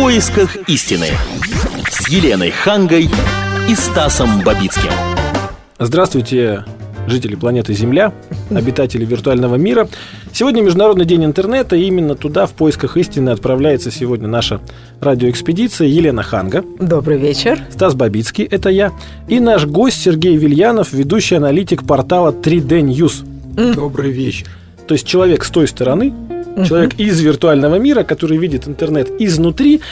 поисках истины» с Еленой Хангой и Стасом Бабицким. Здравствуйте, жители планеты Земля, обитатели виртуального мира. Сегодня Международный день интернета, и именно туда в поисках истины отправляется сегодня наша радиоэкспедиция Елена Ханга. Добрый вечер. Стас Бабицкий, это я. И наш гость Сергей Вильянов, ведущий аналитик портала 3D News. Добрый вечер. То есть человек с той стороны, человек из виртуального мира, который видит интернет изнутри,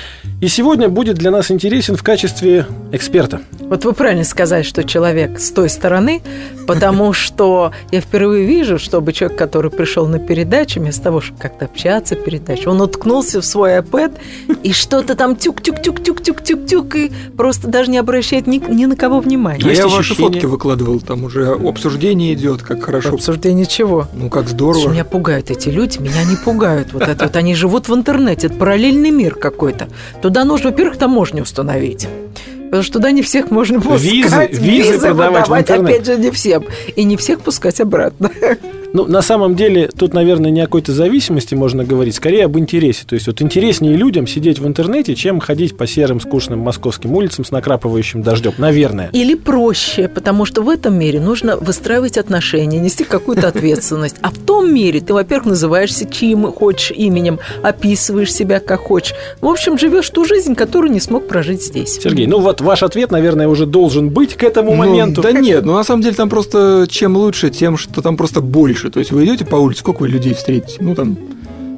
и сегодня будет для нас интересен в качестве эксперта. Вот вы правильно сказали, что человек с той стороны, потому что я впервые вижу, чтобы человек, который пришел на передачу, вместо того, чтобы как-то общаться передачу, он уткнулся в свой iPad и что-то там тюк-тюк-тюк-тюк-тюк-тюк, и просто даже не обращает ни, ни на кого внимания. А Есть я ваши фотки выкладывал, там уже обсуждение идет, как хорошо. Обсуждение чего? Ну, как Слушай, здорово. Меня пугают эти люди, меня не пугают. Вот это вот они живут в интернете, это параллельный мир какой-то. Туда нужно, во-первых, таможню установить. Потому что туда не всех можно пускать. Визы- визы продавать в выдавать, интернет. опять же, не всем. И не всех пускать обратно. Ну, на самом деле, тут, наверное, не о какой-то зависимости можно говорить, скорее об интересе. То есть, вот интереснее людям сидеть в интернете, чем ходить по серым, скучным московским улицам с накрапывающим дождем. Наверное. Или проще, потому что в этом мире нужно выстраивать отношения, нести какую-то ответственность. А в том мире ты, во-первых, называешься чьим хочешь именем, описываешь себя как хочешь. В общем, живешь ту жизнь, которую не смог прожить здесь. Сергей, ну вот ваш ответ, наверное, уже должен быть к этому Ну, моменту. да нет, ну на самом деле там просто чем лучше, тем, что там просто больше. То есть вы идете по улице, сколько вы людей встретите? Ну там,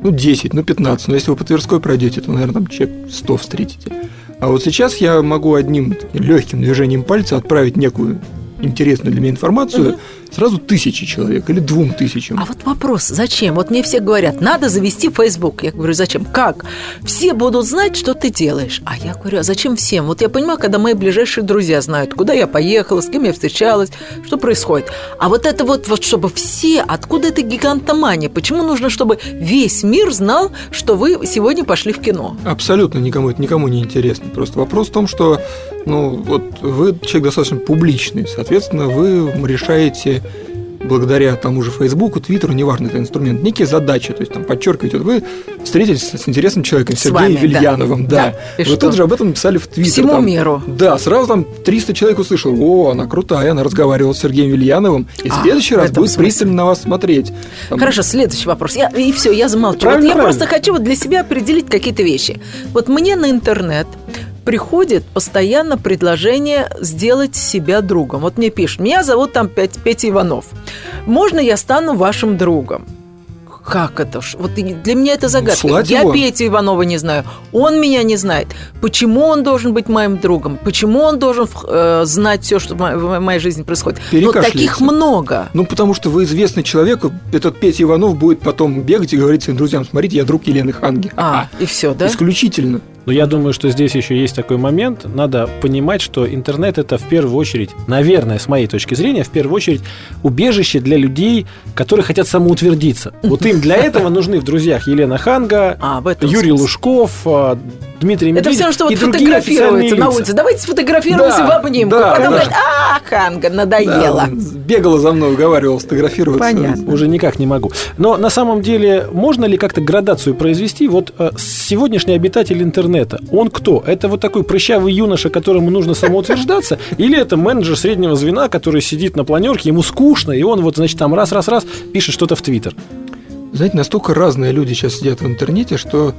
ну 10, ну 15. Но если вы по Тверской пройдете, то, наверное, там человек 100 встретите. А вот сейчас я могу одним легким движением пальца отправить некую интересную для меня информацию сразу тысячи человек или двум тысячам. А вот вопрос, зачем? Вот мне все говорят, надо завести Facebook. Я говорю, зачем? Как? Все будут знать, что ты делаешь. А я говорю, а зачем всем? Вот я понимаю, когда мои ближайшие друзья знают, куда я поехала, с кем я встречалась, что происходит. А вот это вот, вот чтобы все, откуда эта гигантомания? Почему нужно, чтобы весь мир знал, что вы сегодня пошли в кино? Абсолютно никому это никому не интересно. Просто вопрос в том, что ну, вот вы человек достаточно публичный, соответственно, вы решаете благодаря тому же Фейсбуку, Твиттеру, неважно, это инструмент, некие задачи, то есть там подчеркиваете, вот вы встретились с интересным человеком, С Сергеем вами, да. Вильяновым, да. Да. И Вы что? тут же об этом писали в Твиттер. Всему там. миру. Да, сразу там 300 человек услышал, о, она крутая, она разговаривала с Сергеем Вильяновым, и в А, следующий раз будет смысле. пристально на вас смотреть. Там, Хорошо, следующий вопрос. Я, и все, я замолчу. Правильно, вот я правильно. просто хочу вот для себя определить какие-то вещи. Вот мне на интернет приходит постоянно предложение сделать себя другом. Вот мне пишут, меня зовут там Пет- Петя Иванов. Можно я стану вашим другом? Как это? ж? Вот для меня это загадка. слать я его. Петю Иванова не знаю, он меня не знает. Почему он должен быть моим другом? Почему он должен э, знать все, что в мо- в моей жизни происходит? Перекашляется. таких много. Ну, потому что вы известный человек, этот Петя Иванов будет потом бегать и говорить своим друзьям, смотрите, я друг Елены Ханги. А, и все, да? Исключительно. Но я думаю, что здесь еще есть такой момент. Надо понимать, что интернет это в первую очередь, наверное, с моей точки зрения, в первую очередь убежище для людей, которые хотят самоутвердиться. Вот им для этого нужны в друзьях Елена Ханга, А, Юрий смысле. Лужков, а, Дмитрий Это Медведев все равно, что вот официальные на улице. Давайте сфотографируемся Да, в обнимку. да, Потом да. говорят, а, Ханга, надоело. Да, бегала за мной, уговаривала сфотографироваться. Понятно. Уже никак не могу. Но на самом деле можно ли как-то градацию произвести? Вот э, сегодняшний обитатель интернета, он кто? Это вот такой прыщавый юноша, которому нужно самоутверждаться? Или это менеджер среднего звена, который сидит на планерке, ему скучно, и он вот, значит, там раз-раз-раз пишет что-то в Твиттер? Знаете, настолько разные люди сейчас сидят в интернете, что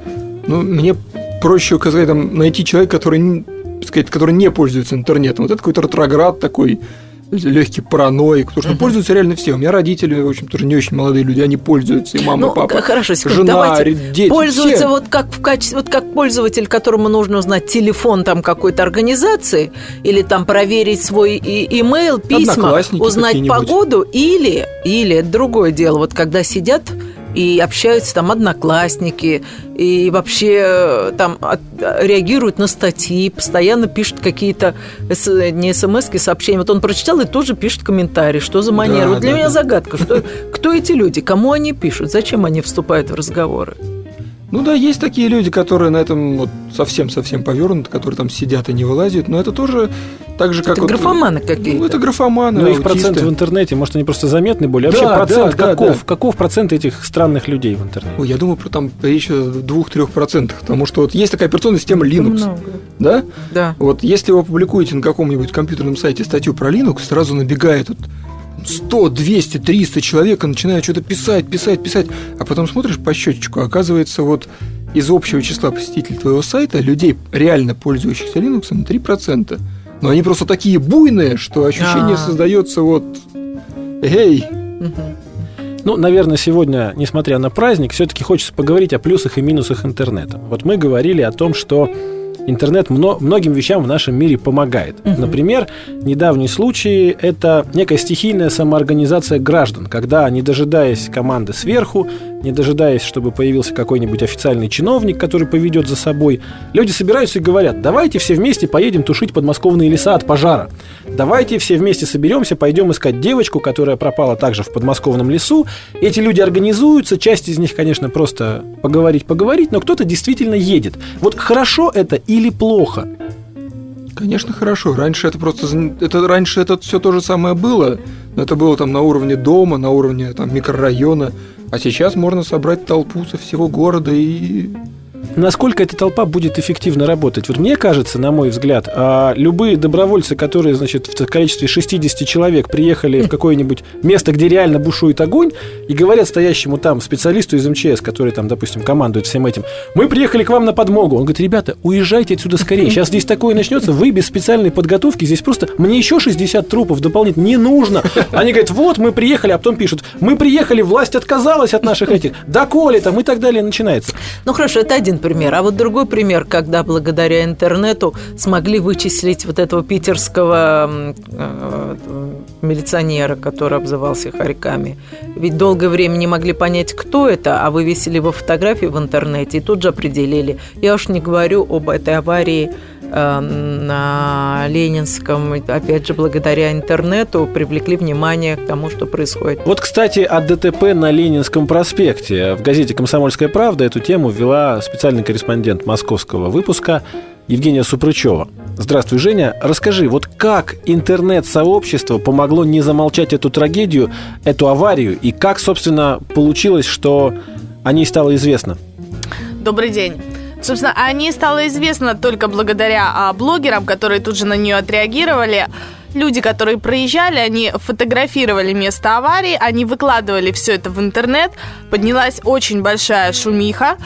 ну, мне проще сказать, там, найти человека, который, сказать, который не пользуется интернетом. Вот это какой-то ретроград такой, легкий параноик, потому что пользуются реально все. У меня родители, в общем, тоже не очень молодые люди, они пользуются, и мама, Ну, и папа. хорошо, секунду, жена, давайте. дети, Пользуются все. вот как в качестве, вот как пользователь, которому нужно узнать телефон там какой-то организации или там проверить свой и- имейл, письма, узнать погоду или или другое дело. Вот когда сидят и общаются там одноклассники, и вообще э, там от- реагируют на статьи, постоянно пишут какие-то с- не смс сообщения. Вот он прочитал и тут же пишет комментарий. Что за манера? Да, вот для да, меня да. загадка. Что, кто эти люди? Кому они пишут? Зачем они вступают в разговоры? Ну да, есть такие люди, которые на этом вот совсем-совсем повернуты, которые там сидят и не вылазят, но это тоже так же, как... Это вот- графоманы какие-то. Ну, это графоманы, Ну, их процент в интернете, может, они просто заметны более. Да, Вообще процент да, каков? да. Каков процент этих странных людей в интернете? Ой, я думаю, про там речь о двух-трех процентах, потому что вот есть такая операционная система Linux, Много. да? Да. Вот если вы опубликуете на каком-нибудь компьютерном сайте статью про Linux, сразу набегает вот 100, 200, 300 человек и начинают что-то писать, писать, писать, а потом смотришь по счетчику, оказывается, вот из общего числа посетителей твоего сайта людей, реально пользующихся Linux, 3%. Но они просто такие буйные, что ощущение А. создается вот «Эй, Ну, наверное, сегодня, несмотря на праздник, все-таки хочется поговорить о плюсах и минусах интернета. Вот мы говорили о том, что интернет мно- многим вещам в нашем мире помогает. Например, недавний случай – это некая стихийная самоорганизация граждан, когда, не дожидаясь команды сверху, не дожидаясь, чтобы появился какой-нибудь официальный чиновник, который поведет за собой, люди собираются и говорят, давайте все вместе поедем тушить подмосковные леса от пожара. Давайте все вместе соберемся, пойдем искать девочку, которая пропала также в подмосковном лесу. Эти люди организуются, часть из них, конечно, просто поговорить-поговорить, но кто-то действительно едет. Вот хорошо это или плохо? Конечно, хорошо. Раньше это просто это раньше это все то же самое было, но это было там на уровне дома, на уровне там микрорайона, а сейчас можно собрать толпу со всего города и Насколько эта толпа будет эффективно работать? Вот мне кажется, на мой взгляд, а, любые добровольцы, которые, значит, в количестве 60 человек приехали в какое-нибудь место, где реально бушует огонь, и говорят стоящему там специалисту из МЧС, который там, допустим, командует всем этим, мы приехали к вам на подмогу. Он говорит, ребята, уезжайте отсюда скорее. Сейчас здесь такое начнется, вы без специальной подготовки, здесь просто, мне еще 60 трупов дополнительно не нужно. Они говорят, вот мы приехали, а потом пишут, мы приехали, власть отказалась от наших этих, доколе там и так далее начинается. Ну хорошо, это один пример. А вот другой пример, когда благодаря интернету смогли вычислить вот этого питерского э, милиционера, который обзывался хорьками. Ведь долгое время не могли понять, кто это, а вывесили его фотографии в интернете и тут же определили. Я уж не говорю об этой аварии на Ленинском. Опять же, благодаря интернету привлекли внимание к тому, что происходит. Вот, кстати, о ДТП на Ленинском проспекте. В газете «Комсомольская правда» эту тему ввела специальный корреспондент московского выпуска Евгения Супрычева. Здравствуй, Женя. Расскажи, вот как интернет-сообщество помогло не замолчать эту трагедию, эту аварию, и как, собственно, получилось, что о ней стало известно? Добрый день. Собственно, о ней стало известно только благодаря а, блогерам, которые тут же на нее отреагировали. Люди, которые проезжали, они фотографировали место аварии, они выкладывали все это в интернет, поднялась очень большая шумиха.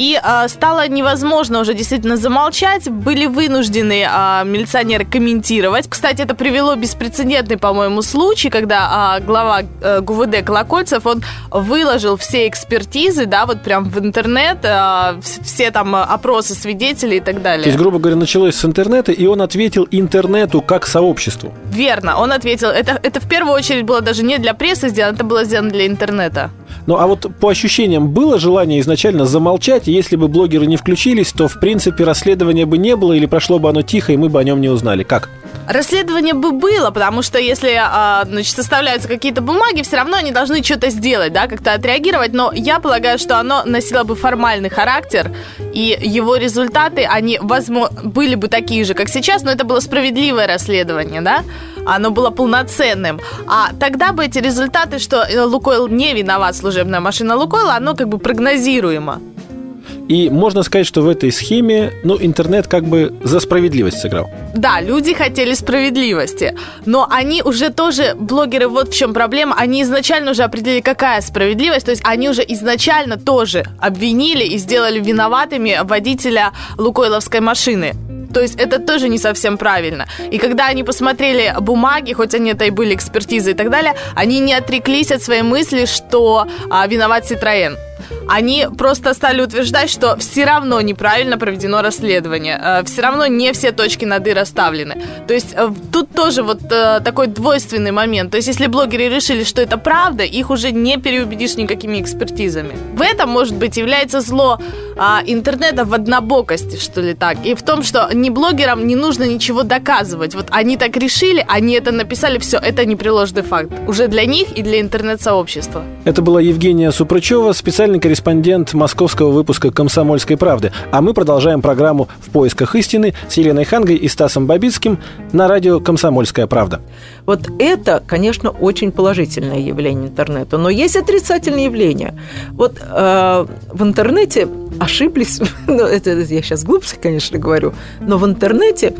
И а, стало невозможно уже действительно замолчать. Были вынуждены а, милиционеры комментировать. Кстати, это привело беспрецедентный, по-моему, случай, когда а, глава э, ГУВД Колокольцев, он выложил все экспертизы, да, вот прям в интернет, а, вс- все там а, опросы свидетелей и так далее. То есть, грубо говоря, началось с интернета, и он ответил интернету как сообществу. Верно, он ответил. Это, это в первую очередь было даже не для прессы сделано, это было сделано для интернета. Ну, а вот по ощущениям, было желание изначально замолчать, и если бы блогеры не включились, то, в принципе, расследования бы не было, или прошло бы оно тихо, и мы бы о нем не узнали. Как? Расследование бы было, потому что если а, значит, составляются какие-то бумаги, все равно они должны что-то сделать, да, как-то отреагировать. Но я полагаю, что оно носило бы формальный характер, и его результаты, они, возможно, были бы такие же, как сейчас, но это было справедливое расследование, да? Оно было полноценным. А тогда бы эти результаты, что э, Лукойл не виноват, служебная машина Лукойла, оно как бы прогнозируемо. И можно сказать, что в этой схеме, ну, интернет как бы за справедливость сыграл. Да, люди хотели справедливости, но они уже тоже, блогеры, вот в чем проблема, они изначально уже определили, какая справедливость, то есть они уже изначально тоже обвинили и сделали виноватыми водителя Лукойловской машины. То есть это тоже не совсем правильно. И когда они посмотрели бумаги, хоть они это и были экспертизы и так далее, они не отреклись от своей мысли, что а, виноват Ситроен. Они просто стали утверждать, что все равно неправильно проведено расследование, все равно не все точки над «и» расставлены. То есть э, тут тоже вот э, такой двойственный момент. То есть если блогеры решили, что это правда, их уже не переубедишь никакими экспертизами. В этом, может быть, является зло а, интернета в однобокости, что ли так. И в том, что не блогерам не нужно ничего доказывать. Вот они так решили, они это написали, все, это непреложный факт. Уже для них и для интернет-сообщества. Это была Евгения Супрачева, специальный корреспондент московского выпуска «Комсомольской правды». А мы продолжаем программу «В поисках истины» с Еленой Хангой и Стасом Бабицким на радио «Комсомольская правда». Вот это, конечно, очень положительное явление интернета. Но есть отрицательные явления. Вот э, в интернете ошиблись, ну, это я сейчас глупости, конечно, говорю, но в интернете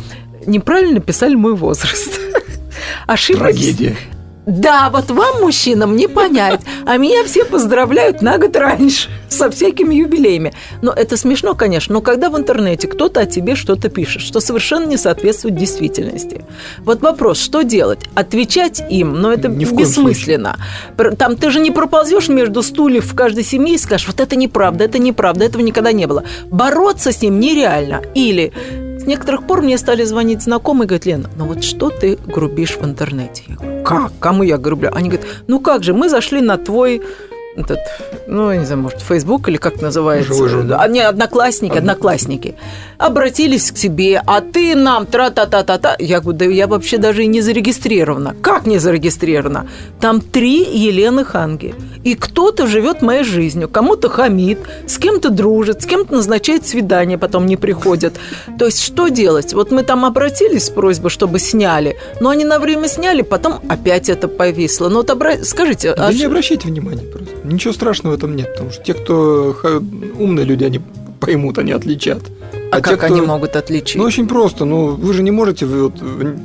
неправильно писали мой возраст. Ошиблись. Трагедия. Да, вот вам, мужчинам, не понять. А меня все поздравляют на год раньше со всякими юбилеями. Но это смешно, конечно, но когда в интернете кто-то о тебе что-то пишет, что совершенно не соответствует действительности. Вот вопрос, что делать? Отвечать им, но это Ни бессмысленно. Там ты же не проползешь между стульев в каждой семье и скажешь, вот это неправда, это неправда, этого никогда не было. Бороться с ним нереально. Или с некоторых пор мне стали звонить знакомые и говорят, Лена, ну вот что ты грубишь в интернете? Я говорю, как? Кому я грублю? Они говорят, ну как же, мы зашли на твой этот, ну, я не знаю, может, Facebook или как называется? Живой журнал. А, не, одноклассники, одноклассники. Обратились к тебе, а ты нам тра-та-та-та-та. Я говорю, да я вообще даже и не зарегистрирована. Как не зарегистрирована? Там три Елены Ханги. И кто-то живет моей жизнью, кому-то хамит, с кем-то дружит, с кем-то назначает свидание, потом не приходят. То есть что делать? Вот мы там обратились с просьбой, чтобы сняли, но они на время сняли, потом опять это повисло. Ну вот обра... скажите, Да а не обращайте внимания просто. Ничего страшного в этом нет, потому что те, кто умные люди, они поймут, они отличат. А те, как кто- они могут отличить? Ну, очень просто. Ну, вы же не можете вот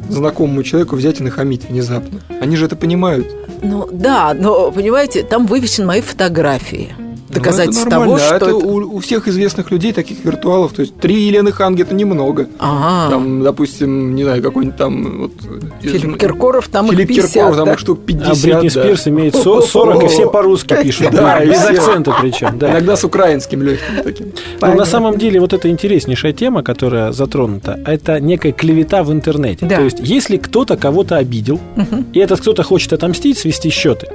знакомому человеку взять и нахамить внезапно. Они же это понимают. Ну да, но понимаете, там вывешены мои фотографии. Ну, Доказательство это того, нормально. что А это это... у, у всех известных людей, таких виртуалов, то есть три Елены Ханги это немного. Ага. Там, допустим, не знаю, какой-нибудь там вот, Филипп Киркоров, там Филипп их 50, Киркоров, там да? их штук 50. А Бритни да. Спирс имеет со- 40, и все по-русски пишут. Да, без акцента причем. Да. Иногда с украинским легким таким. Но на самом деле вот это интереснейшая тема, которая затронута, это некая клевета в интернете. То есть, если кто-то кого-то обидел, и этот кто-то хочет отомстить, свести счеты,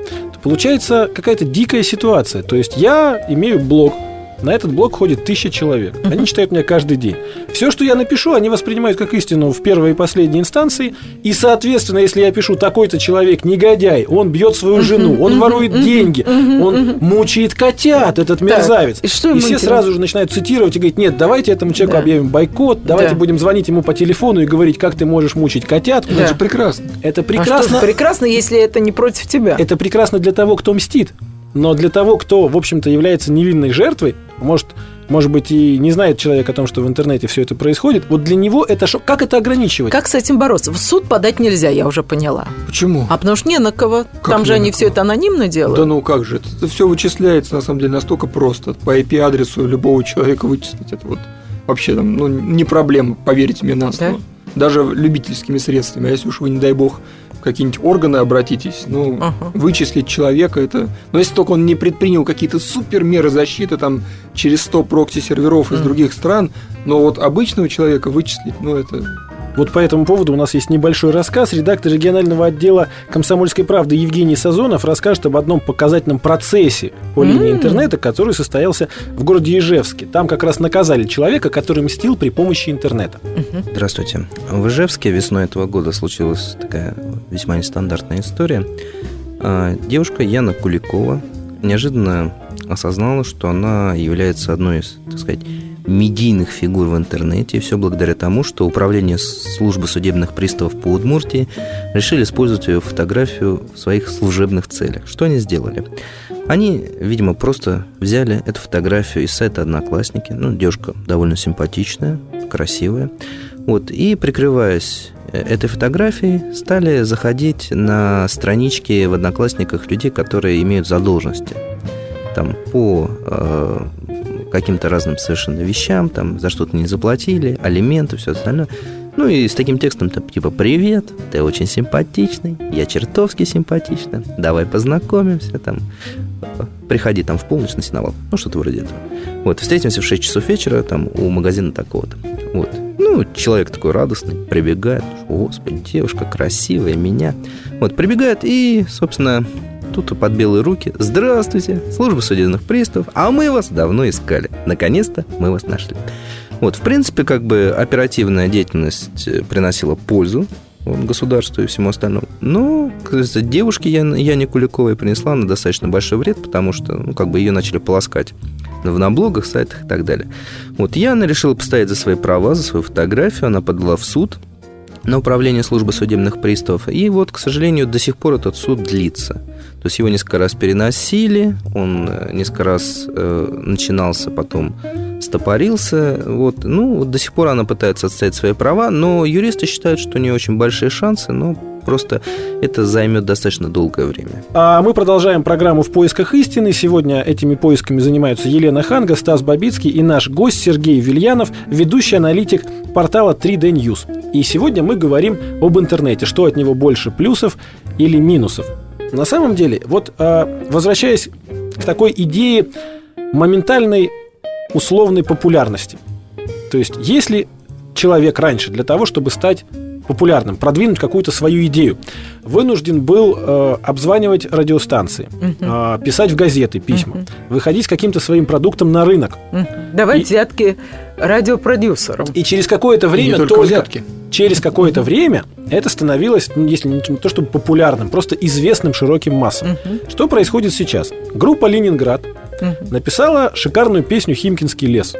получается какая-то дикая ситуация. То есть, я имею блог, на этот блог ходит тысяча человек. Они читают меня каждый день. Все, что я напишу, они воспринимают как истину в первой и последней инстанции. И, соответственно, если я пишу такой-то человек негодяй, он бьет свою жену, он ворует деньги, он мучает котят, этот мерзавец. и все сразу же начинают цитировать и говорить, нет, давайте этому человеку Да. объявим бойкот, давайте Да. будем звонить ему по телефону и говорить, как ты можешь мучить котят. Да. Это же прекрасно. Это А прекрасно. прекрасно, если это не против тебя. Это прекрасно для того, кто мстит. Но для того, кто, в общем-то, является невинной жертвой, может, может быть, и не знает человек о том, что в интернете все это происходит, вот для него это шок. Как это ограничивать? Как с этим бороться? В суд подать нельзя, я уже поняла. Почему? А потому что не на кого. Там не же они все это анонимно делают. Да ну как же, это, это все вычисляется на самом деле настолько просто. По IP-адресу любого человека вычислить это вот вообще там, ну, не проблема, поверьте мне на слово. Даже любительскими средствами. А если уж вы, не дай бог, какие-нибудь органы обратитесь, ну, Ага. вычислить человека это... Но если только он не предпринял какие-то супер меры защиты там через 100 прокси-серверов из Мгм. других стран, но вот обычного человека вычислить, ну, это... Вот по этому поводу у нас есть небольшой рассказ. Редактор регионального отдела «Комсомольской правды» Евгений Сазонов расскажет об одном показательном процессе по линии интернета, который состоялся в городе Ижевске. Там как раз наказали человека, который мстил при помощи интернета. Здравствуйте. В Ижевске весной этого года случилась такая весьма нестандартная история. А, Девушка Яна Куликова неожиданно осознала, что она является одной из, так сказать, медийных фигур в интернете. Все благодаря тому, что управление службы судебных приставов по Удмуртии решили использовать ее фотографию в своих служебных целях. Что они сделали? Они, видимо, просто взяли эту фотографию из сайта «Одноклассники». Ну, девушка довольно симпатичная, красивая. Вот, и, прикрываясь э, этой фотографией, стали заходить на странички в «Одноклассниках» людей, которые имеют задолженности. Там по э, каким-то разным совершенно вещам, там за что-то не заплатили, алименты, все остальное. Ну и с таким текстом там типа «Привет, ты очень симпатичный, я чертовски симпатична, давай познакомимся, там, приходи там в полночь на сеновал». Ну, что-то вроде этого. Вот, встретимся в 6 часов вечера там у магазина такого-то. Вот. Ну, человек такой радостный, прибегает, господи, девушка красивая, меня. Вот, прибегает и, собственно, тут под белые руки. Здравствуйте, служба судебных приставов, а мы вас давно искали. Наконец-то мы вас нашли. Вот, в принципе, как бы оперативная деятельность э, приносила пользу. государству и всему остальному. Но, кажется, девушке Ян- Яне Куликовой принесла она достаточно большой вред, потому что, ну, как бы ее начали полоскать в наблогах, сайтах и так далее. Вот Яна решила постоять за свои права, за свою фотографию, она подала в суд на управление службы судебных приставов. И вот, к сожалению, до сих пор этот суд длится. То есть его несколько раз переносили, он э, несколько раз э, начинался, потом стопорился. Вот. Ну, до сих пор она пытается отстоять свои права, но юристы считают, что у нее очень большие шансы, но просто это займет достаточно долгое время. А мы продолжаем программу «В поисках истины». Сегодня этими поисками занимаются Елена Ханга, Стас Бабицкий и наш гость Сергей Вильянов, ведущий аналитик портала 3D News. И сегодня мы говорим об интернете, что от него больше плюсов или минусов. На самом деле, вот а, возвращаясь к такой идее моментальной условной популярности. То есть, если человек раньше для того, чтобы стать популярным, продвинуть какую-то свою идею, вынужден был э, обзванивать радиостанции, э, писать в газеты письма, выходить с каким-то своим продуктом на рынок. Мгм. Давать И- взятки радиопродюсерам. И через какое-то время не только взятки. через какое-то время это становилось, ну, если не то чтобы популярным, просто известным широким массам. Что происходит сейчас? Группа Ленинград написала шикарную песню «Химкинский лес».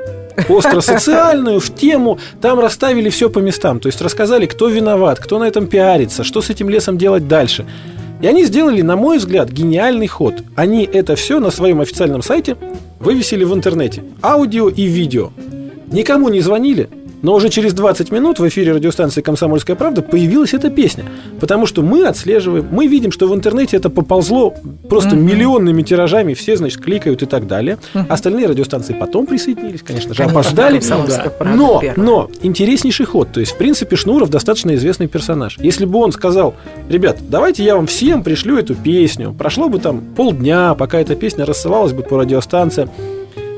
Остросоциальную, в тему, там расставили все по местам. То есть рассказали, кто виноват, кто на этом пиарится, что с этим лесом делать дальше. И они сделали, на мой взгляд, гениальный ход. Они это все на своем официальном сайте вывесили в интернете. Аудио и видео. Никому не звонили, но уже через 20 минут в эфире радиостанции «Комсомольская правда» появилась эта песня. Потому что мы отслеживаем, мы видим, что в интернете это поползло просто миллионными тиражами, все, значит, кликают и так далее. Остальные радиостанции потом присоединились, конечно же, опоздали. Но, но интереснейший ход. То есть, в принципе, Шнуров достаточно известный персонаж. Если бы он сказал, ребят, давайте я вам всем пришлю эту песню, прошло бы там полдня, пока эта песня рассылалась бы по радиостанциям,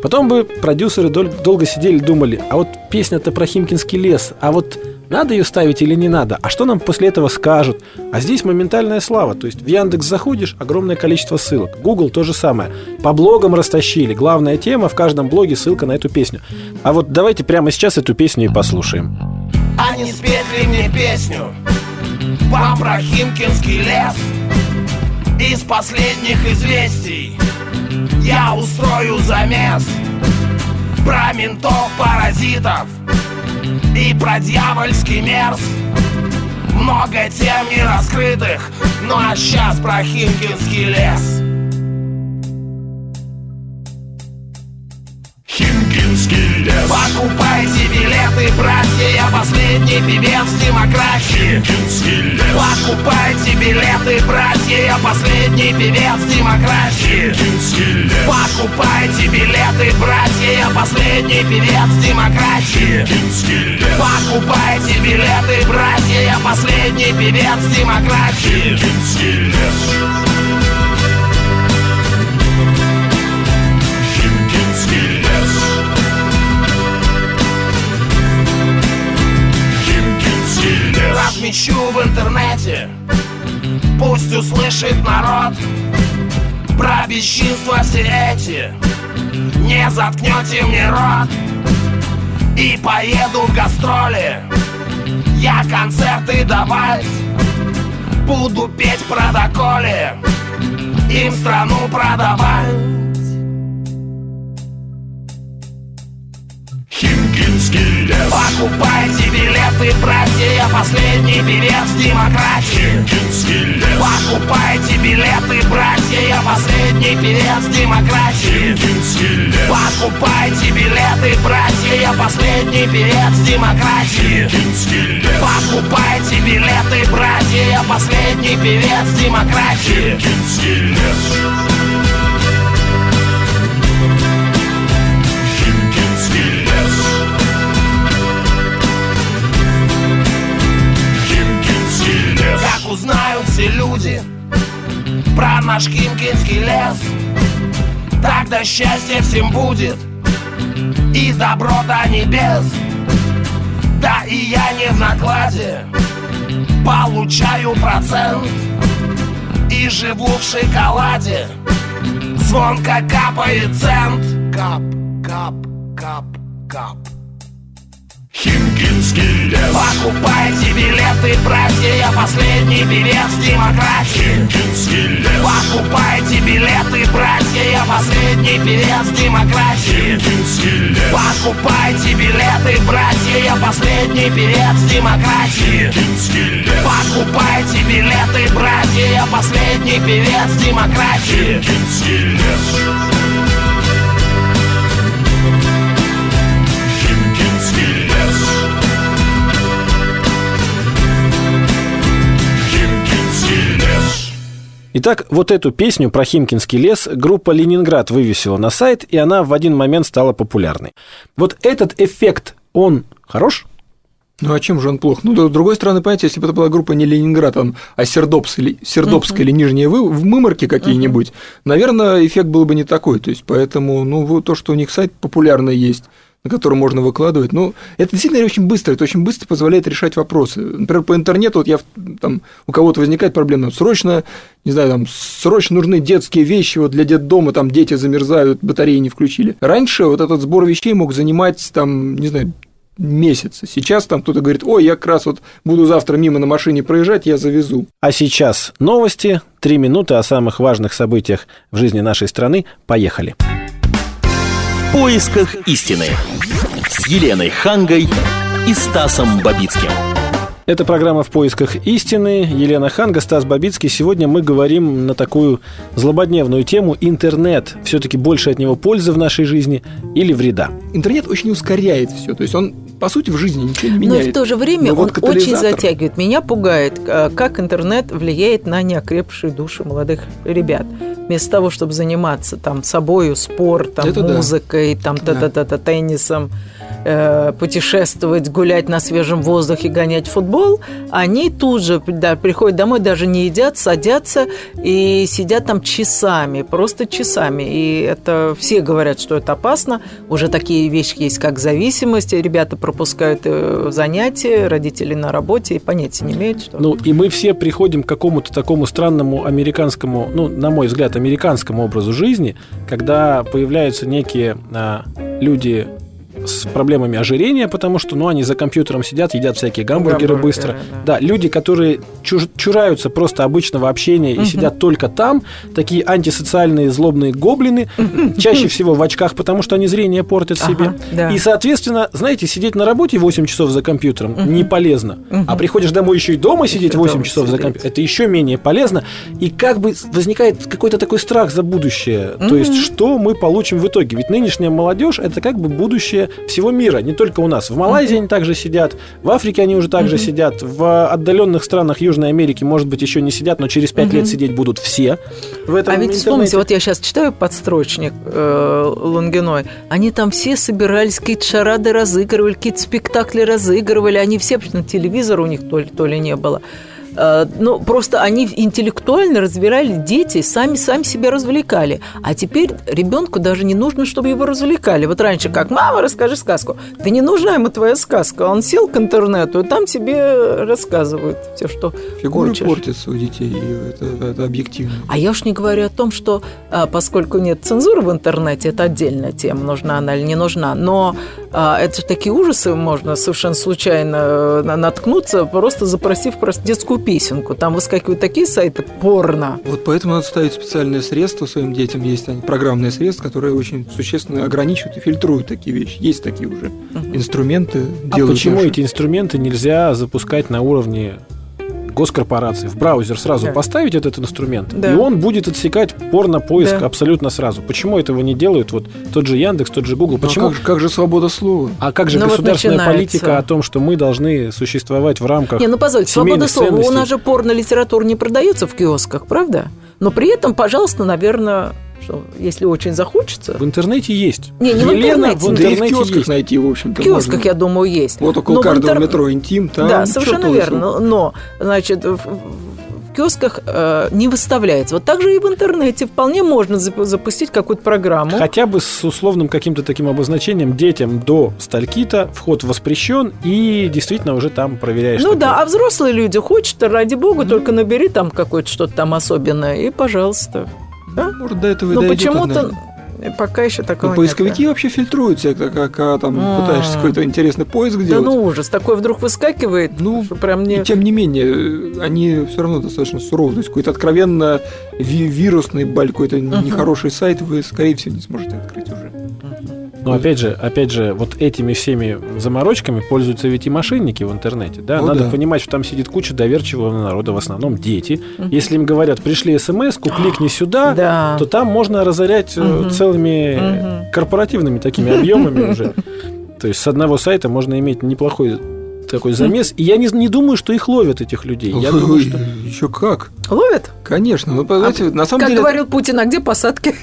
Потом бы продюсеры дол- долго сидели, думали, а вот песня-то про Химкинский лес, а вот надо ее ставить или не надо, а что нам после этого скажут? А здесь моментальная слава, то есть в Яндекс заходишь, огромное количество ссылок. Google то же самое. По блогам растащили. Главная тема, в каждом блоге ссылка на эту песню. А вот давайте прямо сейчас эту песню и послушаем. А не спеть ли мне песню по Прохимкинский лес Из последних известий я устрою замес Про ментов-паразитов и про дьявольский мерз. Много тем не раскрытых, ну а сейчас про Химкинский лес братья, я последний певец демократии. Покупайте билеты, братья, я последний певец демократии. Покупайте билеты, братья, я последний певец демократии. Покупайте билеты, братья, я последний певец демократии. Химкинский лес Размещу в интернете. Пусть услышит народ Про бесчинства все эти. Не заткнете мне рот И поеду в гастроли. Я концерты давать Буду петь про доколе Им страну продавать Покупайте билеты, братья, я последний певец демократии. Лес. Покупайте билеты, братья, я последний певец демократии. Лес. Покупайте билеты, братья, я последний певец демократии. Лес. Покупайте билеты, братья, я последний певец демократии. Лес все люди. Про наш Химкинский лес. Тогда счастье всем будет. И добро до небес. Да и я не в накладе. Получаю процент. И живу в шоколаде. Звонко капает цент. Кап, кап, кап, кап Химкинский лес. Покупайте билеты, братья, я последний певец демократии. Химкинский лес. Покупайте билеты, братья, я последний певец демократии. Химкинский лес. Покупайте билеты, братья, я последний певец демократии. Химкинский лес. Покупайте билеты, братья, я последний певец демократии. Химкинский лес Итак, вот эту песню про Химкинский лес группа «Ленинград» вывесила на сайт, и она в один момент стала популярной. Вот этот эффект, он хорош? Ну а чем же он плох? Ну, с другой стороны, понимаете, если бы это была группа не Ленинград, там, а Сердобск или, Сердобск или Нижние вы, в Мыморки какие-нибудь, наверное, эффект был бы не такой. То есть, поэтому, ну, вот то, что у них сайт популярный есть, на котором можно выкладывать, ну, это действительно очень быстро, это очень быстро позволяет решать вопросы. Например, по интернету, вот я, там, у кого-то возникает проблема, срочно, не знаю, там, срочно нужны детские вещи, вот для детдома, там, дети замерзают, батареи не включили. Раньше вот этот сбор вещей мог занимать, там, не знаю, месяца. Сейчас там кто-то говорит, ой, я как раз вот буду завтра мимо на машине проезжать, я завезу. А сейчас новости, три минуты о самых важных событиях в жизни нашей страны. Поехали. В поисках истины. С Еленой Хангой и Стасом Бабицким. Это программа «В поисках истины». Елена Ханга, Стас Бабицкий. Сегодня мы говорим на такую злободневную тему интернет. Все-таки больше от него пользы в нашей жизни или вреда? Интернет очень ускоряет все, то есть он, по сути, в жизни ничего не Но меняет. и в то же время Но вот он очень катализатор- затягивает. Меня пугает, а, как интернет влияет на неокрепшие души молодых ребят. Вместо того, чтобы заниматься там собою, спортом, Это да. музыкой, там Да. та-та-та-та, теннисом, э, путешествовать, гулять на свежем воздухе, гонять футбол, они тут же да, приходят домой, даже не едят, садятся и сидят там часами, просто часами. И это все говорят, что это опасно. Уже такие вещи есть, как зависимость. Ребята пропускают э, занятия, родители на работе и понятия не имеют, что... Ну, и мы все приходим к какому-то такому странному американскому, ну, на мой взгляд, американскому образу жизни, когда появляются некие а, люди с проблемами ожирения, потому что, ну, они за компьютером сидят, едят всякие гамбургеры, Гамбургеры, быстро. да. Да. люди, которые чуж- чураются просто обычного общения и сидят только там, такие антисоциальные злобные гоблины, чаще всего в очках, потому что они зрение портят Ага, себе. да. И, соответственно, знаете, сидеть на работе 8 часов за компьютером не полезно. А приходишь домой еще и дома сидеть Ещё 8 дома часов за сидеть. компьютером, это еще менее полезно. И как бы возникает какой-то такой страх за будущее. То есть, что мы получим в итоге? Ведь нынешняя молодежь это как бы будущее всего мира, не только у нас. В Малайзии они также сидят, в Африке они уже также сидят, в отдаленных странах Южной Америки, может быть, еще не сидят, но через 5 лет сидеть будут все. В этом А ведь интернете. вспомните, вот я сейчас читаю подстрочник э, Лунгиной, они там все собирались, какие-то шарады разыгрывали, какие-то спектакли разыгрывали, они все, почему телевизора у них то ли, то ли не было. Э, Ну, просто они интеллектуально разбирали дети, сами, сами себя развлекали. А теперь ребенку даже не нужно, чтобы его развлекали. Вот раньше как, мама, расскажи сказку. Да не нужна ему твоя сказка. Он сел к интернету, и там тебе рассказывают все, что Фигуры хочешь. портятся у детей, это, это объективно. А я уж не говорю о том, что а, поскольку нет цензуры в интернете, это отдельная тема, нужна она или не нужна. Но а, это же такие ужасы можно совершенно случайно э, на- наткнуться, просто запросив просто детскую песенку. Там выскакивают такие сайты порно. Вот поэтому надо ставить специальные средства своим детям. Есть они, программные средства, которые очень существенно ограничивают и фильтруют такие вещи. Есть такие уже инструменты. А делают почему наши. эти инструменты нельзя запускать на уровне госкорпорации? В браузер сразу Да. поставить этот инструмент, Да. и он будет отсекать порно-поиск Да. абсолютно сразу. Почему этого не делают вот тот же Яндекс, тот же Google? Ну, а Почему? как, же, как же свобода слова? А как же Ну, вот государственная начинается. политика о том, что мы должны существовать в рамках Не, ну позвольте, свобода слова. У ценностей? нас же порно-литература не продается в киосках, правда? Но при этом, пожалуйста, наверное, что, если очень захочется... В интернете есть. Не, не в Елена интернете. в Да и в интернете киосках есть. найти, в общем-то, В киосках, можно. я думаю, есть. Вот около Но в каждого интер- метро интим, там да, совершенно верно. Но, значит, в, в киосках э, не выставляется. Вот так же и в интернете вполне можно зап- запустить какую-то программу. Хотя бы с условным каким-то таким обозначением детям до стальки-то вход воспрещен и действительно уже там проверяешь. Ну такое. да, а взрослые люди хочет, ради бога, только набери там какое-то что-то там особенное, и пожалуйста. Да? Может, до этого и Но дойдет почему-то однажды. Пока еще такого Ну, поисковики нет. вообще фильтруют тебя, как, как, а, там А. пытаешься какой-то интересный поиск Да делать. ну ужас, такой вдруг выскакивает, Ну, что прям И не... тем не менее, они все равно достаточно суровы. То есть какой-то откровенно ви- вирусный, баль, какой-то нехороший сайт вы, скорее всего, не сможете открыть уже. Но опять же, опять же, вот этими всеми заморочками пользуются ведь и мошенники в интернете. Да? Ну Надо да. понимать, что там сидит куча доверчивого народа, в основном дети. Если им говорят, пришли смс кликни сюда, Да. то там можно разорять Мгм. целыми Мгм. корпоративными такими объемами уже. То есть с одного сайта можно иметь неплохой такой замес. И я не, не думаю, что их ловят, этих людей. Я думаю, что... Еще как? Ловят? Конечно. Ну, знаете, на самом Как деле, говорил Путин, а где посадки?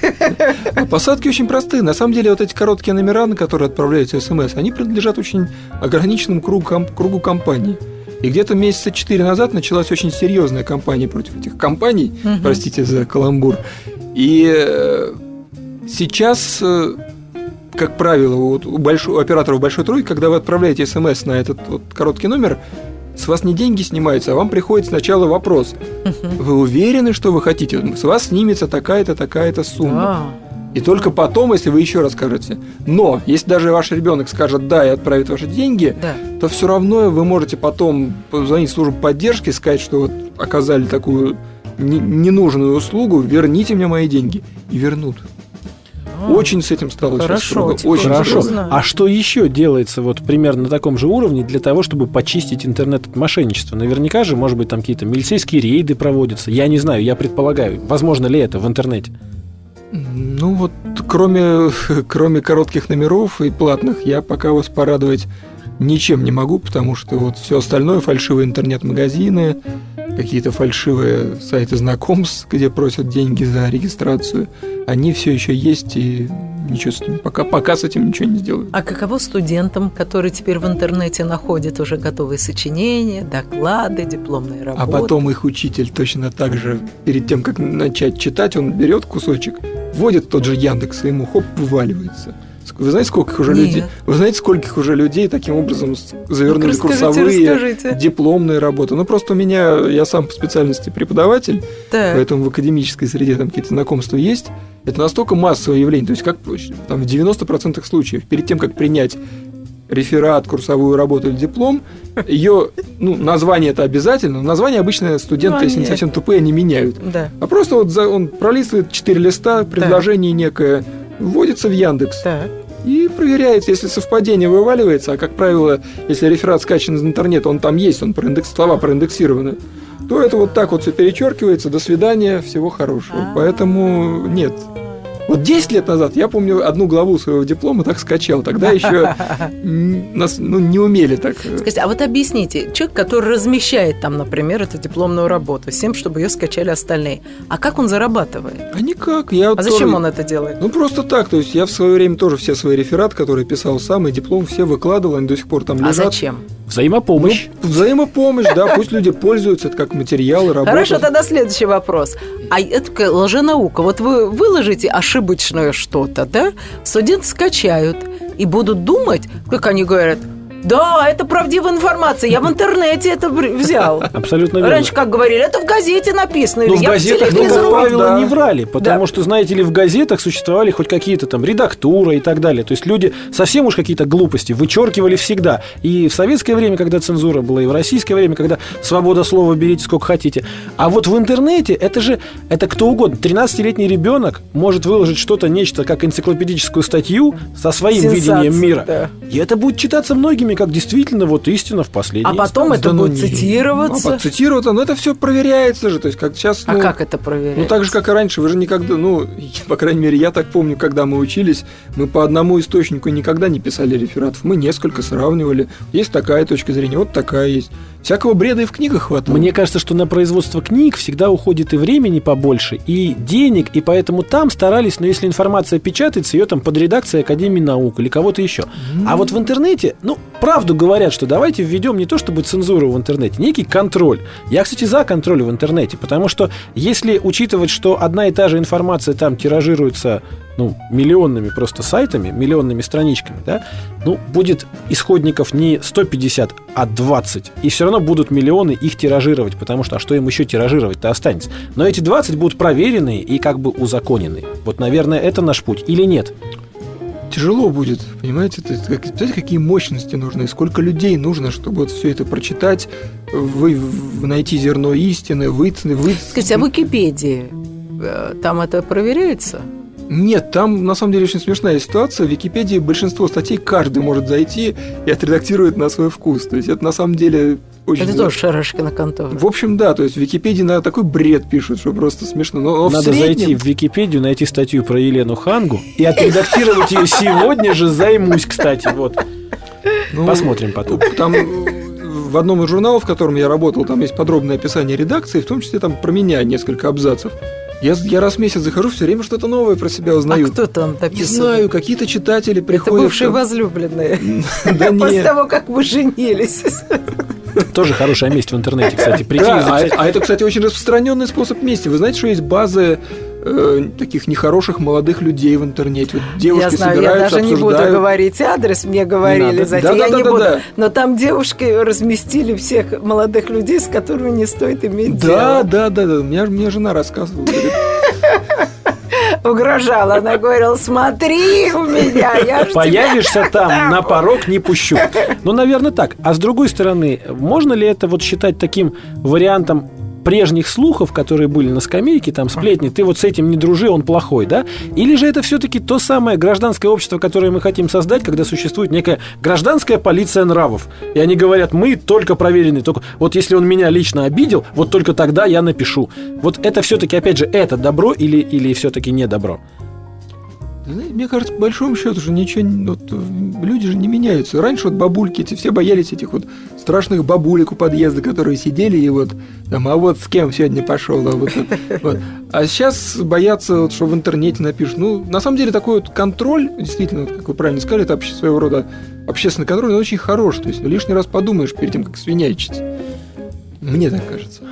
а посадки очень простые. На самом деле, вот эти короткие номера, на которые отправляются смс, они принадлежат очень ограниченному кругу, кругу компаний. И где-то месяца четыре назад началась очень серьезная кампания против этих компаний, Мгм. простите за каламбур. И э, сейчас, э, как правило, вот у, большого, у операторов большой тройки, когда вы отправляете смс на этот вот короткий номер, с вас не деньги снимаются, а вам приходит сначала вопрос. Вы уверены, что вы хотите? С вас снимется такая-то, такая-то сумма. Да. И только потом, если вы еще раз скажете. Но, если даже ваш ребенок скажет «да» и отправит ваши деньги, Да. то все равно вы можете потом позвонить в службу поддержки, сказать, что вот оказали такую не- ненужную услугу, верните мне мои деньги. И вернут. Очень с этим стало сейчас Хорошо, строго, теперь Очень Хорошо. А что еще делается вот примерно на таком же уровне для того, чтобы почистить интернет от мошенничества? Наверняка же, может быть, там какие-то милицейские рейды проводятся. Я не знаю, я предполагаю. Возможно ли это в интернете? Ну вот, кроме, кроме коротких номеров и платных, я пока вас порадовать ничем не могу, потому что вот все остальное, фальшивые интернет-магазины, какие-то фальшивые сайты знакомств, где просят деньги за регистрацию, они все еще есть и ничего с этим, пока, пока с этим ничего не сделаю. А каково студентам, которые теперь в интернете находят уже готовые сочинения, доклады, дипломные работы? А потом их учитель точно так же, перед тем, как начать читать, он берет кусочек, вводит тот же Яндекс, и ему хоп, вываливается. Вы знаете, сколько их уже Нет. людей? Вы знаете, скольких уже людей таким образом завернули расскажите, курсовые, расскажите. дипломные работы? Ну, просто у меня, я сам по специальности преподаватель, Так. поэтому в академической среде там какие-то знакомства есть. Это настолько массовое явление, то есть как там, в 90% случаев, перед тем, как принять реферат, курсовую работу или диплом, ее, ну, название это обязательно, но название обычно студенты, Ну, если не совсем тупые, они меняют. Да. А просто вот за- он пролистывает 4 листа, предложение некое, вводится в Яндекс Так. И проверяется, если совпадение вываливается, а как правило, если реферат скачан из интернета, он там есть, он проиндекс, слова проиндексированы, то это вот так вот все перечеркивается, до свидания, всего хорошего. А. Поэтому нет. Вот 10 лет назад я помню одну главу своего диплома так скачал. Тогда еще нас ну, не умели так. э, Скажите, а вот объясните, человек, который размещает там, например, эту дипломную работу, с тем, чтобы ее скачали остальные, а как он зарабатывает? А никак. Я А зачем тоже- он это делает? Ну, просто так. То есть я в свое время тоже все свои рефераты, которые писал сам, и диплом все выкладывал, они до сих пор там А лежат. зачем? Взаимопомощь. Ну, взаимопомощь, да, пусть люди пользуются это как материал, работа. Хорошо, тогда следующий вопрос. А это лженаука. Вот вы выложите ошибочное что-то, да? Студенты скачают и будут думать, как они говорят, да, это правдивая информация, я в интернете это взял. Абсолютно верно. Раньше как говорили, это в газете написано, Ну, в газетах, ну, как правило, да. не врали, потому Да. что, знаете ли, в газетах существовали хоть какие-то там редактура и так далее. То есть люди совсем уж какие-то глупости вычеркивали всегда. И в советское время, когда цензура была, и в российское время, когда свобода слова берите сколько хотите. А вот в интернете это же, это кто угодно. 13-летний ребенок может выложить что-то, нечто, как энциклопедическую статью со своим Сенсация, видением мира. да. И это будет читаться многими как действительно вот истина в последней А потом инстанции. это Да ну будет не. цитироваться. А цитироваться, ну это все проверяется же, то есть как сейчас, А ну, как это проверять? ну так же, как и раньше, вы же никогда, ну, по крайней мере, я так помню, когда мы учились, мы по одному источнику никогда не писали рефератов, мы несколько сравнивали, есть такая точка зрения, вот такая есть. Всякого бреда и в книгах хватало. Мне кажется, что на производство книг всегда уходит и времени побольше, и денег, и поэтому там старались, но если информация печатается, ее там под редакцией Академии наук или кого-то еще. А вот в интернете, ну, правду говорят, что давайте введем не то чтобы цензуру в интернете, некий контроль. Я, кстати, за контроль в интернете, потому что если учитывать, что одна и та же информация там тиражируется ну, миллионными просто сайтами, миллионными страничками, да, ну, будет исходников не 150, а 20. И все равно будут миллионы их тиражировать, потому что, а что им еще тиражировать-то останется? Но эти 20 будут проверенные и как бы узаконенные. Вот, наверное, это наш путь или нет? Тяжело будет, понимаете? То есть, как- Знаете, какие мощности нужны, сколько людей нужно, чтобы вот все это прочитать, вы, найти зерно истины, вы, вы... Скажите, а в Википедии э, там это проверяется? Нет, там на самом деле очень смешная ситуация. В Википедии большинство статей каждый может зайти и отредактировать на свой вкус. То есть это на самом деле очень... Это тоже шарашкина контора. В общем, да, то есть в Википедии на такой бред пишут, что просто смешно. Но, но в Надо среднем- зайти в Википедию, найти статью про Елену Хангу и отредактировать ее сегодня же займусь, кстати. Вот. Ну, Посмотрим потом. Там э, в одном из журналов, в котором я работал, там есть подробное описание редакции, в том числе там про меня несколько абзацев. Я, я раз в месяц захожу, все время что-то новое про себя А узнаю. кто там Не написал? знаю, какие-то читатели Это приходят. бывшие там- возлюбленные. Да После того, как вы женились. Тоже хорошая месть в интернете, кстати. Прийти Да, а, записать. а это, кстати, очень распространенный способ мести. Вы знаете, что есть базы э, таких нехороших молодых людей в интернете? Вот девушки Я знаю, я собираются, даже не буду обсуждают. говорить адрес, мне говорили, знаете, я не Да-да-да-да-да. буду. Но там девушки разместили всех молодых людей, с которыми не стоит иметь Да, дело. да, да, да. Мне, мне жена рассказывала. говорит, Угрожала, она говорила, смотри у меня, я ж тебя Появишься там, на порог не пущу. Ну, наверное, так. А с другой стороны, можно ли это вот считать таким вариантом прежних слухов, которые были на скамейке, там сплетни, ты вот с этим не дружи, он плохой, да? Или же это все-таки то самое гражданское общество, которое мы хотим создать, когда существует некая гражданская полиция нравов. И они говорят, мы только проверенные, только вот если он меня лично обидел, вот только тогда я напишу. Вот это все-таки, опять же, это добро или, или все-таки не добро? Мне кажется, по большому счету же ничего, вот, э, люди же не меняются. Раньше вот бабульки, эти все боялись этих вот страшных бабулек у подъезда, которые сидели и вот, там, а вот с кем сегодня пошел, а вот, вот. А сейчас боятся, вот, что в интернете напишут. Ну, на самом деле такой вот контроль, действительно, как вы правильно сказали, это обще- своего рода общественный контроль, он очень хорош. То есть ну, лишний раз подумаешь перед тем, как свинячить. Мне так кажется.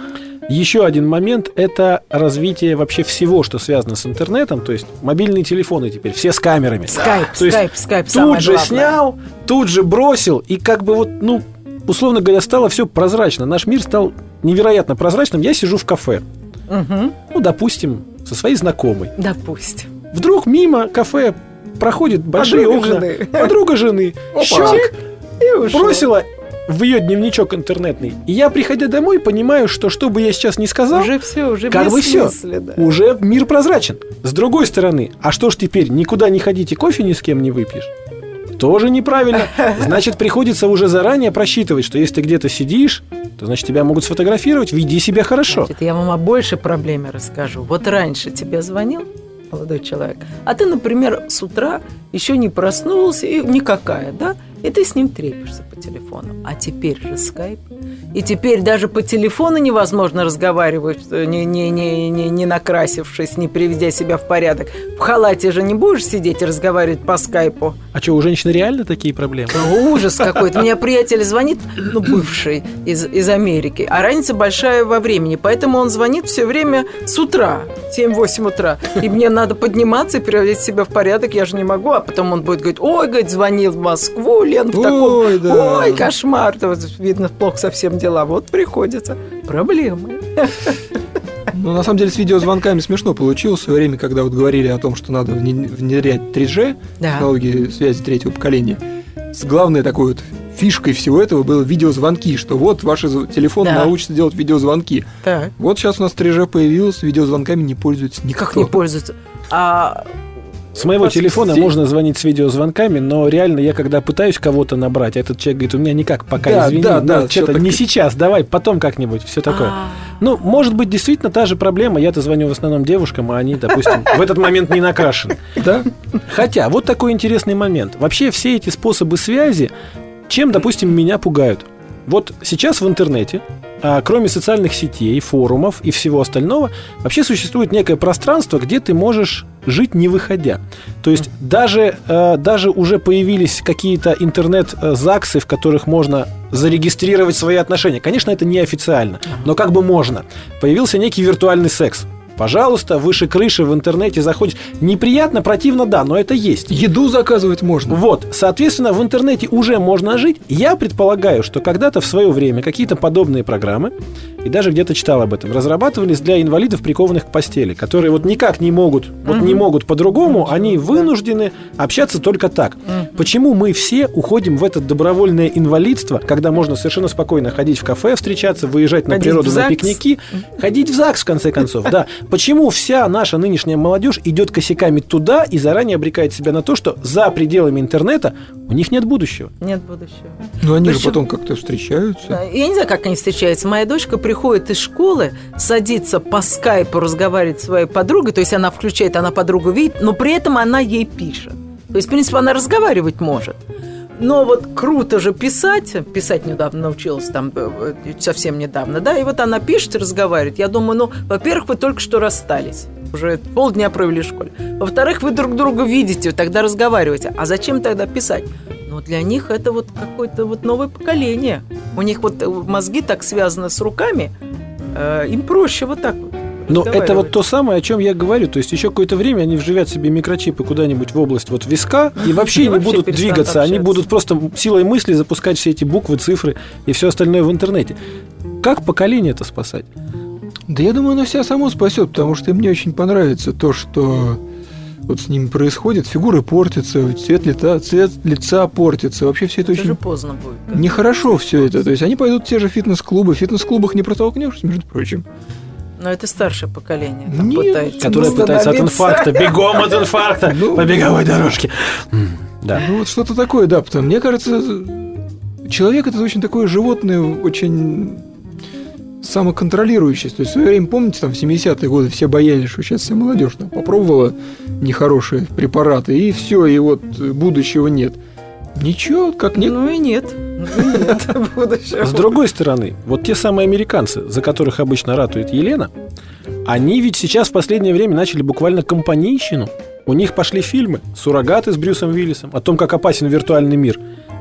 Еще один момент – это развитие вообще всего, что связано с интернетом, то есть мобильные телефоны теперь, все с камерами. Скайп, То есть скайп, скайп, Тут же главное. снял, тут же бросил, и как бы вот, ну, условно говоря, стало все прозрачно. Наш мир стал невероятно прозрачным. Я сижу в кафе, Мгм. ну, допустим, со своей знакомой. Допустим. Вдруг мимо кафе проходит большие Подруга окна. жены. Подруга жены. Опа. Щелк, И ушел. бросила в ее дневничок интернетный. И я, приходя домой, понимаю, что что бы я сейчас ни сказал, Уже все, уже Как бы смысла, да. уже мир прозрачен. С другой стороны, а что ж теперь, никуда не ходите, кофе ни с кем не выпьешь? Тоже неправильно. Значит, приходится уже заранее просчитывать, что если ты где-то сидишь, то значит тебя могут сфотографировать, веди себя хорошо. Значит, я вам о большей проблеме расскажу. Вот раньше тебе звонил молодой человек, а ты, например, с утра еще не проснулся, и никакая, да? И ты с ним трепишься по телефону. А теперь же скайп. И теперь даже по телефону невозможно разговаривать, э, не, не, не, не, не накрасившись, не приведя себя в порядок. В халате же не будешь сидеть и разговаривать по скайпу. А что, у женщин реально такие проблемы? Ужас какой-то. Мне приятель звонит, ну, бывший из, из Америки, а разница большая во времени, поэтому он звонит все время с утра, 7-8 утра. И мне надо подниматься и приводить себя в порядок, я же не могу, а потом он будет говорить, ой, говорит, звонил в Москву, Лен, в таком, Ой, да. ой, кошмар, вот видно, плохо совсем дела, вот приходится. Проблемы. Ну, на самом деле, с видеозвонками смешно получилось в свое время, когда вот говорили о том, что надо вне- внедрять 3G, Да. технологии связи третьего поколения. С главной такой вот фишкой всего этого было видеозвонки, что вот ваш телефон Да. научится делать видеозвонки. Так. Вот сейчас у нас 3G появилось, видеозвонками не пользуется никто. Как не пользуются? А С моего Просто телефона все- можно звонить с видеозвонками, но реально я когда пытаюсь кого-то набрать, а этот человек говорит, у меня никак, пока Да, извини, да, да, что-то всё не так- сейчас, давай, потом как-нибудь, все такое. А. Ну, может быть, действительно та же проблема. Я-то звоню в основном девушкам, а они, допустим, в этот момент не накрашены. Да? Хотя, вот такой интересный момент. Вообще все эти способы связи, чем, допустим, меня пугают? Вот сейчас в интернете, а, кроме социальных сетей, форумов и всего остального, вообще существует некое пространство, где ты можешь жить не выходя. То есть даже, э, даже уже появились какие-то интернет-ЗАГСы, в которых можно зарегистрировать свои отношения. Конечно, это неофициально, но как бы можно. Появился некий виртуальный секс. Пожалуйста, выше крыши в интернете заходишь. Неприятно, противно, да, но это есть. Еду заказывать можно. Вот, соответственно, в интернете уже можно жить. Я предполагаю, что когда-то в свое время какие-то подобные программы, и даже где-то читал об этом, разрабатывались для инвалидов, прикованных к постели, которые вот никак не могут, вот не могут по-другому, они вынуждены общаться только так. Почему мы все уходим в это добровольное инвалидство, когда можно совершенно спокойно ходить в кафе, встречаться, выезжать на Ходить природу на пикники, ходить в ЗАГС, в конце концов, да. Почему вся наша нынешняя молодежь идет косяками туда и заранее обрекает себя на то, что за пределами интернета у них нет будущего? Нет будущего. Ну, они же Причем- потом как-то встречаются. Я не знаю, как они встречаются. Моя дочка приходит из школы, садится по скайпу разговаривать с своей подругой, то есть она включает, она подругу видит, но при этом она ей пишет. То есть, в принципе, она разговаривать может. Но вот круто же писать, писать недавно научилась там э, э, совсем недавно, да, и вот она пишет и разговаривает. Я думаю, ну, во-первых, вы только что расстались, уже полдня провели в школе. Во-вторых, вы друг друга видите, тогда разговариваете. А зачем тогда писать? Но для них это вот какое-то вот новое поколение. У них вот э, мозги так связаны с руками, э, им проще вот так вот. Но это вот разговаривать. то самое, о чем я говорю. То есть еще какое-то время они вживят себе микрочипы куда-нибудь в область вот виска и вообще не будут двигаться. Они будут просто силой мысли запускать все эти буквы, цифры и все остальное в интернете. Как поколение это спасать? Да я думаю, оно себя само спасет, потому что мне очень понравится то, что вот с ними происходит. Фигуры портятся, цвет лица, цвет лица портится. Вообще все это Это очень поздно будет. нехорошо все это. То есть они пойдут в те же фитнес-клубы. В фитнес-клубах не протолкнешься, между прочим. Но это старшее поколение там Нет, пытается. Которое пытается от инфаркта, бегом от инфаркта Ну, по беговой дорожке. Да. Ну вот что-то такое, да. Потому мне кажется, человек это очень такое животное, очень самоконтролирующее. То есть в свое время, помните, там в 70-е годы все боялись, что сейчас вся молодежь там, попробовала нехорошие препараты, и все, и вот будущего нет. Ничего, как нет. Ну и нет. Ну и Нет. С другой стороны, вот те самые американцы, за которых обычно ратует Елена, они ведь сейчас в последнее время начали буквально компанейщину. У них пошли фильмы «Суррогаты» с Брюсом Уиллисом, о том, как опасен виртуальный мир.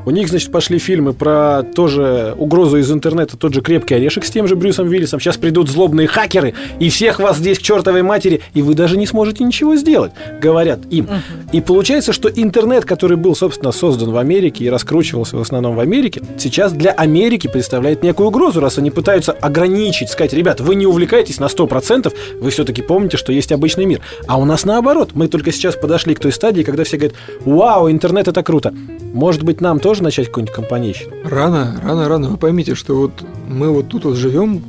У них, значит, пошли фильмы про тоже угрозу из интернета, тот же «Крепкий орешек» с тем же Брюсом Уиллисом. Сейчас придут злобные хакеры, и всех вас здесь к чертовой матери, и вы даже не сможете ничего сделать, говорят им. И получается, что интернет, который был, собственно, создан в Америке и раскручивался в основном в Америке, сейчас для Америки представляет некую угрозу, раз они пытаются ограничить, сказать, ребят, вы не увлекаетесь на 100%, вы все-таки помните, что есть обычный мир. А у нас наоборот, мы только сейчас подошли к той стадии, когда все говорят, вау, интернет это круто. Может быть, нам тоже начать какую-нибудь компанейщину? Рано, рано, рано. Вы поймите, что вот мы вот тут вот живем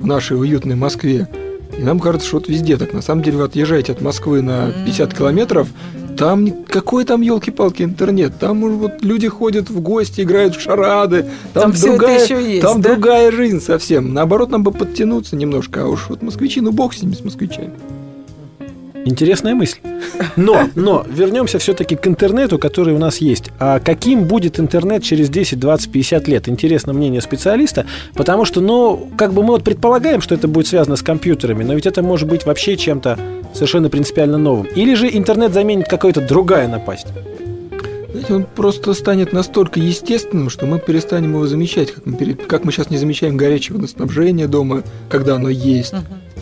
в нашей уютной Москве, и нам кажется, что вот везде так. На самом деле вы отъезжаете от Москвы на 50 километров, там какой там елки-палки интернет? Там уже вот люди ходят в гости, играют в шарады. Там, Там всё это другая, ещё есть, там да? другая жизнь совсем. Наоборот, нам бы подтянуться немножко. А уж вот москвичи, ну бог с ними, с москвичами. Интересная мысль. Но, но вернемся все-таки к интернету, который у нас есть. А каким будет интернет через 10, 20, 50 лет? Интересно мнение специалиста, потому что, ну, как бы мы вот предполагаем, что это будет связано с компьютерами, но ведь это может быть вообще чем-то совершенно принципиально новым. Или же интернет заменит какая-то другая напасть? Знаете, он просто станет настолько естественным, что мы перестанем его замечать, как мы, пере- как мы сейчас не замечаем горячее водоснабжение дома, когда оно есть,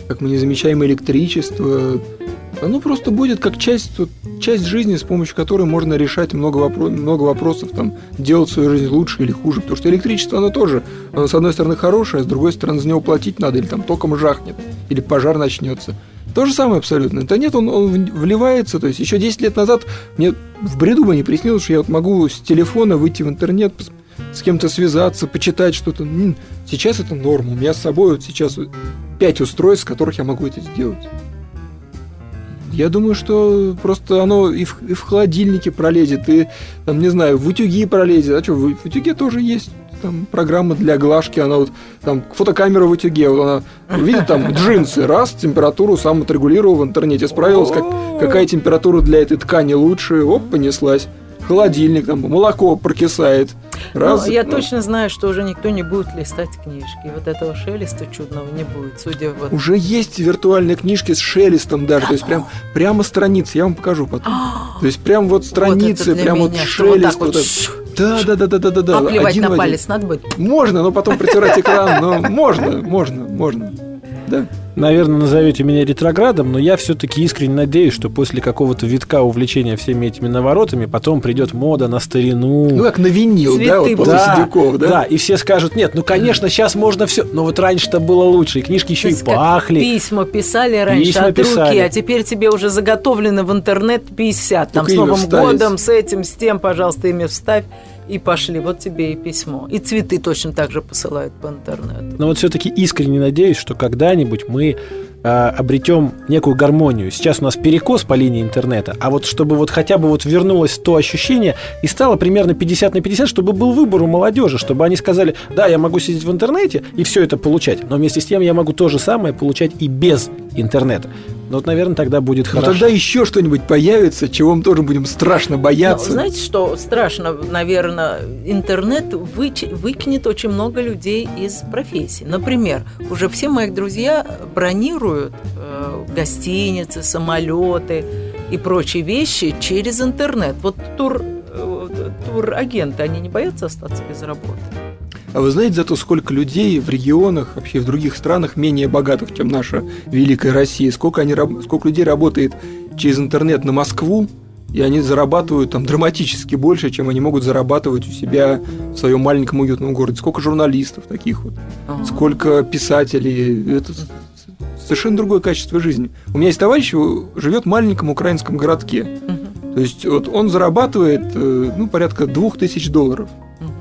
как мы не замечаем электричество. Оно просто будет как часть, вот, часть жизни, с помощью которой можно решать много, вопро- много вопросов, там, делать свою жизнь лучше или хуже. Потому что электричество, оно тоже, оно, с одной стороны, хорошее, а с другой стороны, за него платить надо, или там током жахнет, или пожар начнется. То же самое абсолютно. Интернет, он, он в- вливается, то есть еще 10 лет назад мне в бреду бы не приснилось, что я вот могу с телефона выйти в интернет, с кем-то связаться, почитать что-то. Сейчас это норма. У меня с собой вот сейчас 5 устройств, с которых я могу это сделать. Я думаю, что просто оно и в, и в холодильнике пролезет, и, там, не знаю, в утюги пролезет. А что, в, в утюге тоже есть там программа для глажки, она вот, там, фотокамера в утюге, вот она, видит там джинсы, раз, температуру сам отрегулировал в интернете, справилась, как, какая температура для этой ткани лучше, оп, понеслась. Холодильник, там, молоко прокисает. Раз, Но я ну, точно знаю, что уже никто не будет листать книжки. Вот этого шелеста чудного не будет, судя вот... Уже есть виртуальные книжки с шелестом даже, то есть прям прямо страницы, я вам покажу потом. То есть прям вот страницы! Вот прям вот меня, вот шелест. вот Да, да, да, да, да, да, да. А плевать один на один. палец надо будет? Можно, но потом протирать экран, но можно, можно, можно. Да. Наверное, назовете меня ретроградом, но я все-таки искренне надеюсь, что после какого-то витка увлечения всеми этими наворотами потом придет мода на старину. Ну, как на винил, Цветы да, вот после да, Сидюков, да? да, и все скажут, нет, ну, конечно, сейчас можно все, но вот раньше-то было лучше, и книжки еще и пахли. Письма писали раньше Письма от руки, писали. а теперь тебе уже заготовлены в интернет 50. Там Только с имя Новым вставить. годом, с этим, с тем, пожалуйста, имя вставь. И пошли, вот тебе и письмо. И цветы точно так же посылают по интернету. Но вот все-таки искренне надеюсь, что когда-нибудь мы обретем некую гармонию. Сейчас у нас перекос по линии интернета, а вот чтобы вот хотя бы вот вернулось то ощущение и стало примерно 50 на 50, чтобы был выбор у молодежи, чтобы они сказали, да, я могу сидеть в интернете и все это получать, но вместе с тем я могу то же самое получать и без интернета. Ну вот, наверное, тогда будет Но хорошо. тогда еще что-нибудь появится, чего мы тоже будем страшно Но бояться. знаете, что страшно, наверное, интернет выч- выкинет очень много людей из профессии. Например, уже все мои друзья бронируют э, гостиницы, самолеты и прочие вещи через интернет. Вот тур, э, турагенты, они не боятся остаться без работы? А вы знаете зато, сколько людей в регионах, вообще в других странах менее богатых, чем наша великая Россия, сколько, они, сколько людей работает через интернет на Москву, и они зарабатывают там драматически больше, чем они могут зарабатывать у себя в своем маленьком уютном городе. Сколько журналистов таких вот, Ага. сколько писателей. Это совершенно другое качество жизни. У меня есть товарищ, живет в маленьком украинском городке. То есть вот он зарабатывает э, ну, порядка двух тысяч долларов. Мгм.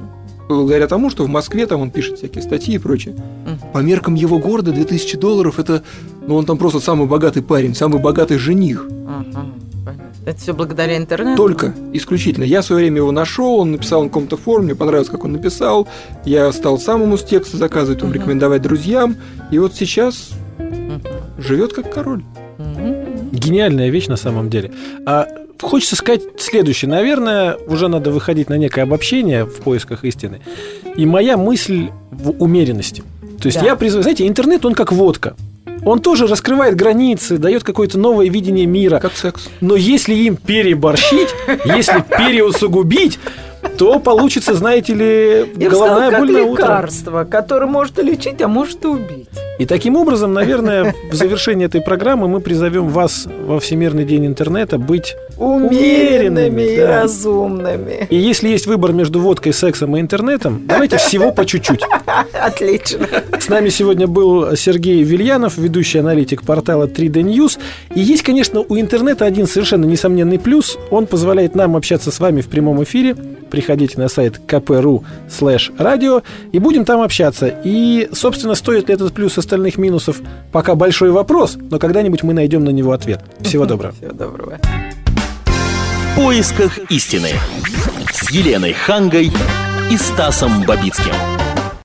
Благодаря тому, что в Москве там он пишет всякие статьи и прочее. По меркам его города 2000 долларов это, ну он там просто самый богатый парень, самый богатый жених. Это все благодаря интернету? Только, исключительно. Я в свое время его нашел, он написал на каком-то форуме, мне понравилось, как он написал. Я стал сам ему с текста заказывать, он рекомендовать друзьям. И вот сейчас. Живет как король. Гениальная вещь на самом деле. А хочется сказать следующее. Наверное, уже надо выходить на некое обобщение в поисках истины. И моя мысль в умеренности. То есть Да. я призываю, знаете, интернет, он как водка. Он тоже раскрывает границы, дает какое-то новое видение мира. Как секс. Но если им переборщить, если переусугубить, то получится, знаете ли, Я бы сказала, головная боль на утро. лекарство, которое может лечить, а может и убить. И таким образом, наверное, в завершении этой программы мы призовем вас во Всемирный день интернета быть Умеренными и да. разумными. И если есть выбор между водкой, сексом и интернетом, давайте всего по чуть-чуть. Отлично. С нами сегодня был Сергей Вильянов, ведущий аналитик портала 3D News. И есть, конечно, у интернета один совершенно несомненный плюс. Он позволяет нам общаться с вами в прямом эфире. Приходите на сайт kp.ru слэш радио и будем там общаться. И, собственно, стоит ли этот плюс остальных минусов, пока большой вопрос, но когда-нибудь мы найдем на него ответ. Всего доброго. Всего доброго. Поисках истины с Еленой Хангой и Стасом Бабицким.